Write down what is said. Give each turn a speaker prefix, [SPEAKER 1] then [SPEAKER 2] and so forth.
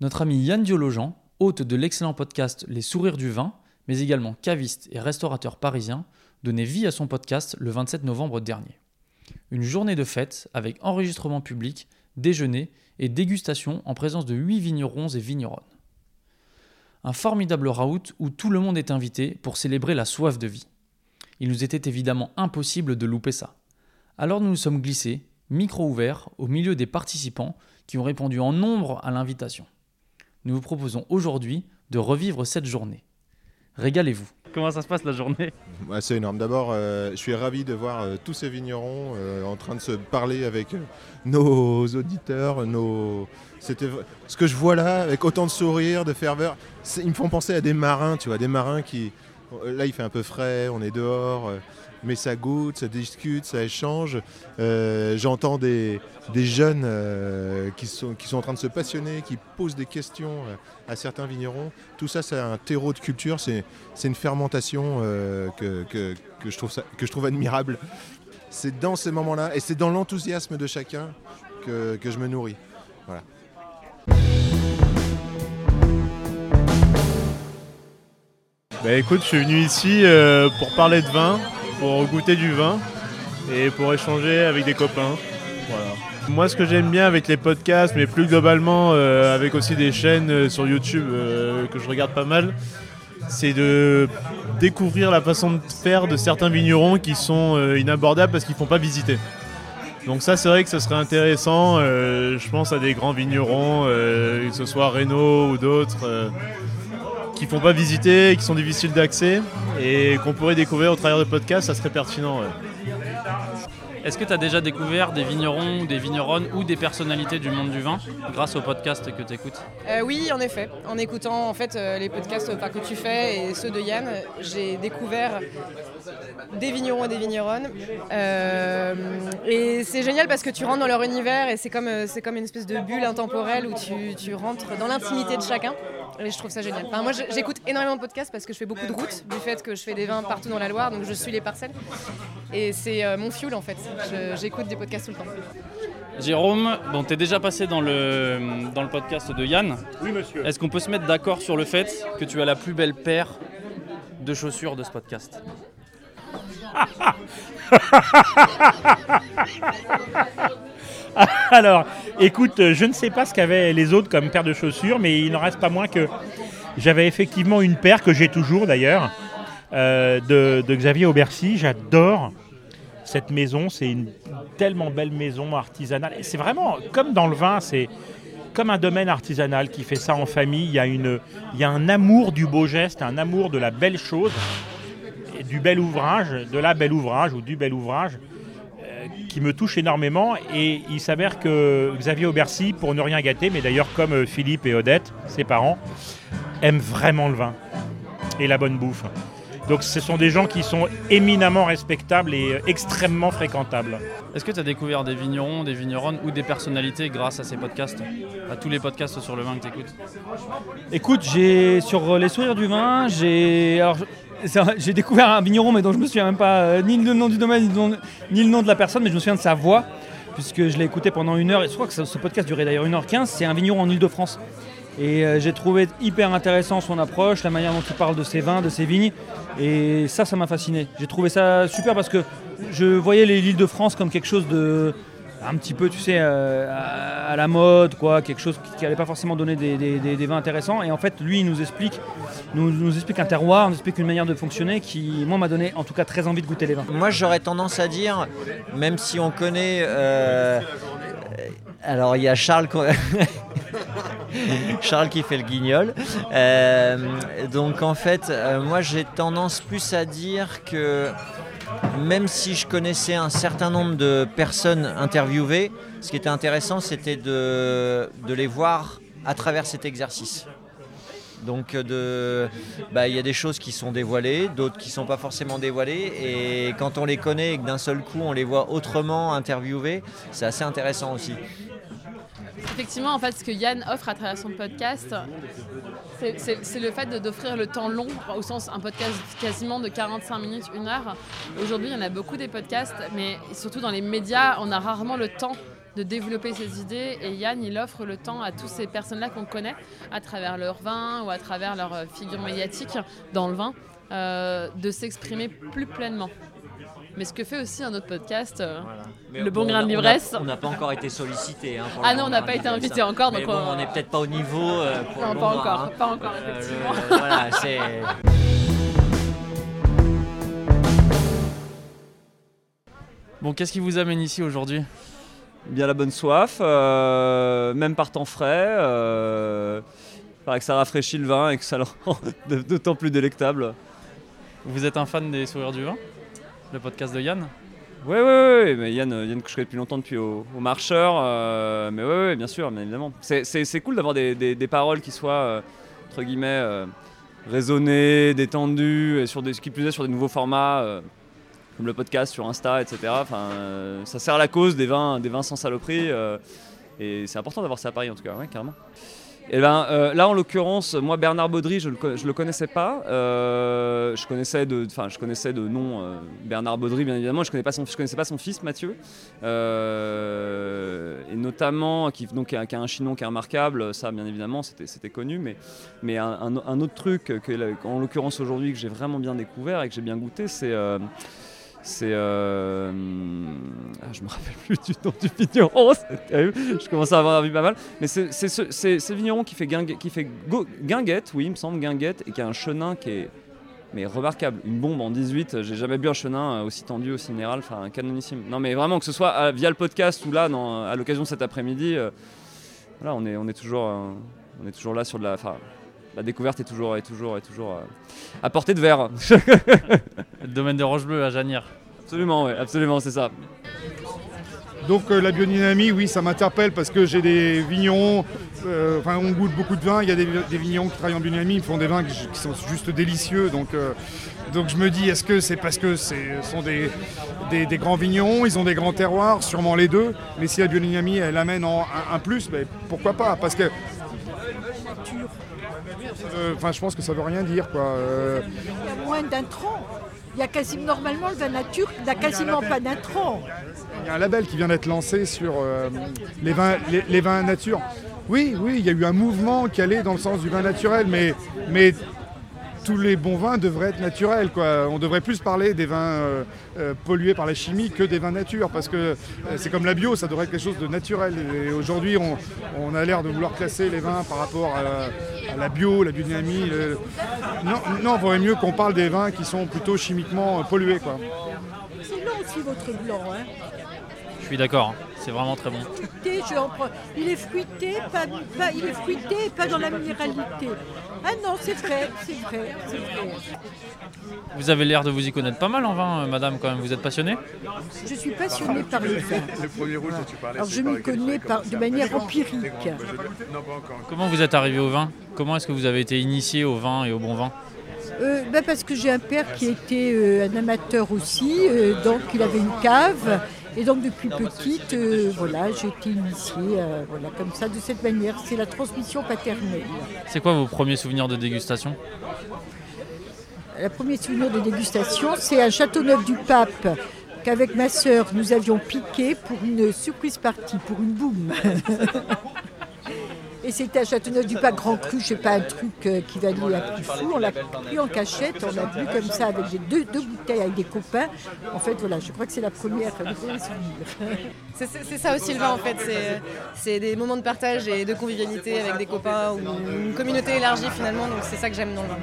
[SPEAKER 1] Notre ami Yann Diologen, hôte de l'excellent podcast Les Sourires du Vin, mais également caviste et restaurateur parisien, donnait vie à son podcast le 27 novembre dernier. Une journée de fête avec enregistrement public, déjeuner et dégustation en présence de 8 vignerons et vigneronnes. Un formidable raout où tout le monde est invité pour célébrer la soif de vie. Il nous était évidemment impossible de louper ça. Alors nous nous sommes glissés, micro ouvert, au milieu des participants qui ont répondu en nombre à l'invitation. Nous vous proposons aujourd'hui de revivre cette journée. Régalez-vous. Comment ça se passe la journée?
[SPEAKER 2] Ouais, C'est énorme. D'abord, euh, je suis ravi de voir euh, tous ces vignerons euh, en train de se parler avec nos auditeurs. Nos... C'était ce que je vois là, avec autant de sourires, de ferveur. Ils me font penser à des marins, tu vois, des marins qui. Là, il fait un peu frais, on est dehors, euh, mais ça goûte, ça discute, ça échange. Euh, J'entends des, des jeunes euh, qui, sont, qui sont en train de se passionner, qui posent des questions euh, à certains vignerons. Tout ça, c'est un terreau de culture, c'est une fermentation euh, que, que- que je trouve que je trouve admirable. C'est dans ces moments-là et c'est dans l'enthousiasme de chacun que, que je me nourris. Voilà.
[SPEAKER 3] Bah écoute, je suis venu ici euh, pour parler de vin, pour goûter du vin et pour échanger avec des copains. Moi, ce que j'aime bien avec les podcasts, mais plus globalement euh, avec aussi des chaînes euh, sur YouTube que je regarde pas mal, c'est de découvrir la façon de faire de certains vignerons qui sont inabordables parce qu'ils ne font pas visiter. Donc ça, c'est vrai que ce serait intéressant. je pense à des grands vignerons, que ce soit Renault ou d'autres. Qui font pas visiter, qui sont difficiles d'accès et qu'on pourrait découvrir au travers de podcasts, ça serait pertinent. ouais.
[SPEAKER 1] Est-ce que tu as déjà découvert des vignerons, des vigneronnes ou des personnalités du monde du vin grâce au podcast que tu écoutes
[SPEAKER 4] Euh, oui, en effet. En écoutant en fait euh, les podcasts enfin, que tu fais et ceux de Yann, j'ai découvert des vignerons et des vigneronnes. Euh, et c'est génial parce que tu rentres dans leur univers et c'est comme, euh, c'est comme une espèce de bulle intemporelle où tu, tu rentres dans l'intimité de chacun. Et je trouve ça génial. Enfin, moi, j'écoute énormément de podcasts parce que je fais beaucoup de routes du fait que je fais des vins partout dans la Loire, donc je suis les parcelles. Et c'est euh, mon fuel en fait. J'écoute des podcasts tout le temps.
[SPEAKER 1] Jérôme, bon, tu es déjà passé dans le, dans le podcast de Yann.
[SPEAKER 3] Oui, monsieur.
[SPEAKER 1] Est-ce qu'on peut se mettre d'accord sur le fait que tu as la plus belle paire de chaussures de ce podcast?
[SPEAKER 5] Alors, écoute, euh, je ne sais pas ce qu'avaient les autres comme paire de chaussures, mais il n'en reste pas moins que j'avais effectivement une paire, que j'ai toujours d'ailleurs, euh, de, Xavier Aubercy. J'adore cette maison, c'est une tellement belle maison artisanale. C'est vraiment comme dans le vin, c'est comme un domaine artisanal qui fait ça en famille. Il y, a une, il y a un amour du beau geste, un amour de la belle chose, du bel ouvrage, de la belle ouvrage ou du bel ouvrage qui me touche énormément. Et il s'avère que Xavier Aubercy, pour ne rien gâter, mais d'ailleurs comme euh, Philippe et Odette, ses parents, aiment vraiment le vin et la bonne bouffe. Donc ce sont des gens qui sont éminemment respectables et euh, extrêmement fréquentables.
[SPEAKER 1] Est-ce que tu as découvert des vignerons, des vigneronnes ou des personnalités grâce à ces podcasts? À tous les podcasts sur le vin que tu écoutes
[SPEAKER 6] Écoute, j'ai sur euh, les sourires du vin, j'ai alors j'ai découvert un vigneron, mais dont je me souviens même pas euh, ni le nom du domaine ni le nom, de la personne, mais je me souviens de sa voix puisque je l'ai écouté pendant une heure. Et je crois que ce, podcast durait d'ailleurs 1h15. C'est un vigneron en Ile-de-France. Et euh, j'ai trouvé hyper intéressant son approche, la manière dont il parle de ses vins, de ses vignes. Et ça, ça m'a fasciné. J'ai trouvé ça super parce que je voyais les- l'Île-de-France comme quelque chose de un petit peu, tu sais, euh, à, la mode, quoi, quelque chose qui n'allait pas forcément donner des, des- vins intéressants. Et en fait, lui, il nous explique, nous, nous explique un terroir, nous explique une manière de fonctionner qui, moi, m'a donné en tout cas très envie de goûter les vins.
[SPEAKER 7] Moi, j'aurais tendance à dire, même si on connaît. euh, alors, il y a Charles, Charles qui fait le guignol. Euh, donc, en fait, moi, j'ai tendance plus à dire que même si je connaissais un certain nombre de personnes interviewées, ce qui était intéressant, c'était de, les voir à travers cet exercice. Donc euh, bah, il y a des choses qui sont dévoilées, d'autres qui ne sont pas forcément dévoilées, et quand on les connaît et que d'un seul coup on les voit autrement interviewés, c'est assez intéressant aussi.
[SPEAKER 8] Effectivement, en fait, ce que Yann offre à travers son podcast, c'est- le fait d'offrir le temps long, au sens un podcast quasiment de 45 minutes, une heure. Aujourd'hui, il y en a beaucoup des podcasts, mais surtout dans les médias, on a rarement le temps de développer ses idées. Et Yann, il offre le temps à toutes ces personnes-là qu'on connaît, à travers leur vin ou à travers leur euh, figure médiatique dans le vin, euh, de s'exprimer plus pleinement. Mais ce que fait aussi un autre podcast, euh, Le bon
[SPEAKER 7] on
[SPEAKER 8] grain de l'ivresse.
[SPEAKER 7] On n'a pas encore été sollicité. hein, pour
[SPEAKER 8] Ah
[SPEAKER 7] le
[SPEAKER 8] non,
[SPEAKER 7] bon
[SPEAKER 8] on n'a pas été invité encore,
[SPEAKER 7] Mais
[SPEAKER 8] donc
[SPEAKER 7] bon,
[SPEAKER 8] on-
[SPEAKER 7] n'est peut-être pas au niveau euh, pour
[SPEAKER 8] Non,
[SPEAKER 7] le
[SPEAKER 8] pas
[SPEAKER 7] bon grain,
[SPEAKER 8] encore,
[SPEAKER 7] hein.
[SPEAKER 8] pas encore,
[SPEAKER 7] Euh, le-
[SPEAKER 8] effectivement.
[SPEAKER 7] voilà, c'est.
[SPEAKER 1] Bon, qu'est-ce qui vous amène ici aujourd'hui?
[SPEAKER 9] Bien la bonne soif, euh, même par temps frais. Euh, il paraît que ça rafraîchit le vin et que ça le rend d'autant plus délectable.
[SPEAKER 1] Vous êtes un fan des Sourires du Vin? Le podcast de Yann
[SPEAKER 9] Oui, oui, oui, mais Yann, euh, Yann que je connais depuis longtemps, depuis au, Marcheur. euh, mais oui, bien sûr, bien évidemment. C'est- cool d'avoir des, des- paroles qui soient, euh, entre guillemets, raisonnées, détendues, et sur des, qui plus est sur des nouveaux formats. comme le podcast sur Insta, etc. Enfin, ça sert la cause des vins, des vins sans saloperie. et c'est important d'avoir ça à Paris, en tout cas, ouais, carrément. Et ben, euh, là, en l'occurrence, moi, Bernard Baudry, je ne le, le connaissais pas. Euh, je, connaissais de, je connaissais de nom euh, Bernard Baudry, bien évidemment. Je ne connaissais, pas son- fils, Mathieu. Et notamment, qui, donc, qui a, un chinon qui est remarquable, ça, bien évidemment, c'était connu. Mais, mais un, un- un autre truc, que, en l'occurrence aujourd'hui, que j'ai vraiment bien découvert et que j'ai bien goûté, c'est. Euh, c'est. euh, ah, je me rappelle plus du nom du vigneron. Je commence à avoir envie pas mal. Mais c'est ce, vigneron qui fait, guingue- qui fait go- guinguette, oui, il me semble, guinguette, et qui a un chenin qui est mais remarquable. Une bombe en 18, j'ai jamais bu un chenin euh, aussi tendu, aussi minéral, enfin un canonissime. Non, mais vraiment, que ce soit euh, via le podcast ou là, à l'occasion cet après-midi, euh, voilà, on est, on, est toujours, euh, on est toujours là sur de la. Enfin, la découverte est toujours, est toujours, est toujours euh, à portée de verre.
[SPEAKER 1] Le domaine de Rochebleu à Janière.
[SPEAKER 9] absolument, ouais, absolument, c'est ça.
[SPEAKER 10] Donc euh, la biodynamie, oui, ça m'interpelle parce que j'ai des vignerons, euh, enfin on goûte beaucoup de vins, il y a des, des vignerons qui travaillent en biodynamie, ils font des vins qui, qui sont juste délicieux. Donc, euh, donc je me dis, est-ce que c'est parce que ce sont des, des, des grands vignerons, ils ont des grands terroirs, sûrement les deux, mais si la biodynamie elle amène en un, un plus, ben, pourquoi pas? Parce que veut- Enfin, je pense que ça veut rien dire, quoi. Euh,
[SPEAKER 11] Il y a moins d'intrants. Il y a quasiment, normalement, le vin nature n'a quasiment pas d'intrants.
[SPEAKER 10] Il y a un label qui vient d'être lancé sur euh, les, vins, les, les vins nature. Oui, oui, il y a eu un mouvement qui allait dans le sens du vin naturel, mais, mais tous les bons vins devraient être naturels. On devrait plus parler des vins euh, euh, pollués par la chimie que des vins nature, parce que euh, c'est comme la bio, ça devrait être quelque chose de naturel. Et aujourd'hui, on, a l'air de vouloir classer les vins par rapport à la, bio, la biodynamie. Non, non, il vaudrait mieux qu'on parle des vins qui sont plutôt chimiquement pollués.
[SPEAKER 11] C'est aussi votre blanc. Hein.
[SPEAKER 1] Je suis d'accord, hein. c'est vraiment très bon.
[SPEAKER 11] Fruité, je en prends- Il est fruité, pas, pas- il est fruité et pas dans la minéralité. Ah non, c'est vrai, c'est vrai, c'est vrai.
[SPEAKER 1] Vous avez l'air de vous y connaître pas mal en vin, euh, madame, quand même. Vous êtes passionnée?
[SPEAKER 11] Je suis passionnée par les vins. Alors je m'y connais par, de manière empirique.
[SPEAKER 1] Comment vous êtes arrivé au vin? Comment est-ce que vous avez été initié au vin et au bon vin?
[SPEAKER 11] Euh, ben parce que j'ai un père qui était euh, un amateur aussi, euh, donc il avait une cave. Et donc depuis petite, euh, voilà, j'ai été initiée euh, voilà, comme ça, de cette manière. C'est la transmission paternelle.
[SPEAKER 1] C'est quoi vos premiers souvenirs de dégustation?
[SPEAKER 11] Le premier souvenir de dégustation, c'est à Châteauneuf-du-Pape qu'avec ma sœur, nous avions piqué pour une surprise partie, pour une boum. Et c'était à Châteauneuf-du-Pape Grand Cru, je sais pas, un truc euh, qui valait un prix fou. On l'a pris en cachette, on l'a bu comme ça avec deux, deux bouteilles avec des copains. En fait, voilà, je crois que c'est la première.
[SPEAKER 4] C'est- ça aussi le vin en fait, c'est- c'est des moments de partage et de convivialité avec des copains ou une communauté élargie finalement, donc c'est ça que j'aime dans le vin.